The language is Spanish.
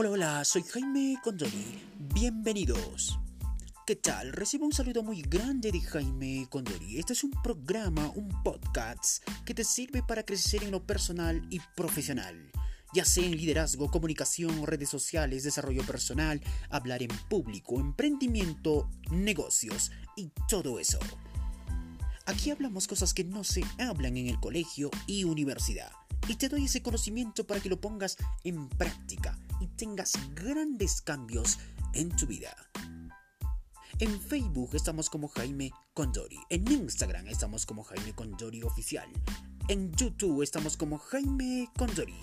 Hola, hola, soy Jaime Condori. Bienvenidos. ¿Qué tal? Recibo un saludo muy grande de Jaime Condori. Este es un programa, un podcast que te sirve para crecer en lo personal y profesional. Ya sea en liderazgo, comunicación, redes sociales, desarrollo personal, hablar en público, emprendimiento, negocios y todo eso. Aquí hablamos cosas que no se hablan en el colegio y universidad. Y te doy ese conocimiento para que lo pongas en práctica y tengas grandes cambios en tu vida. En Facebook estamos como Jaime Condori. En Instagram estamos como Jaime Condori Oficial. En YouTube estamos como Jaime Condori.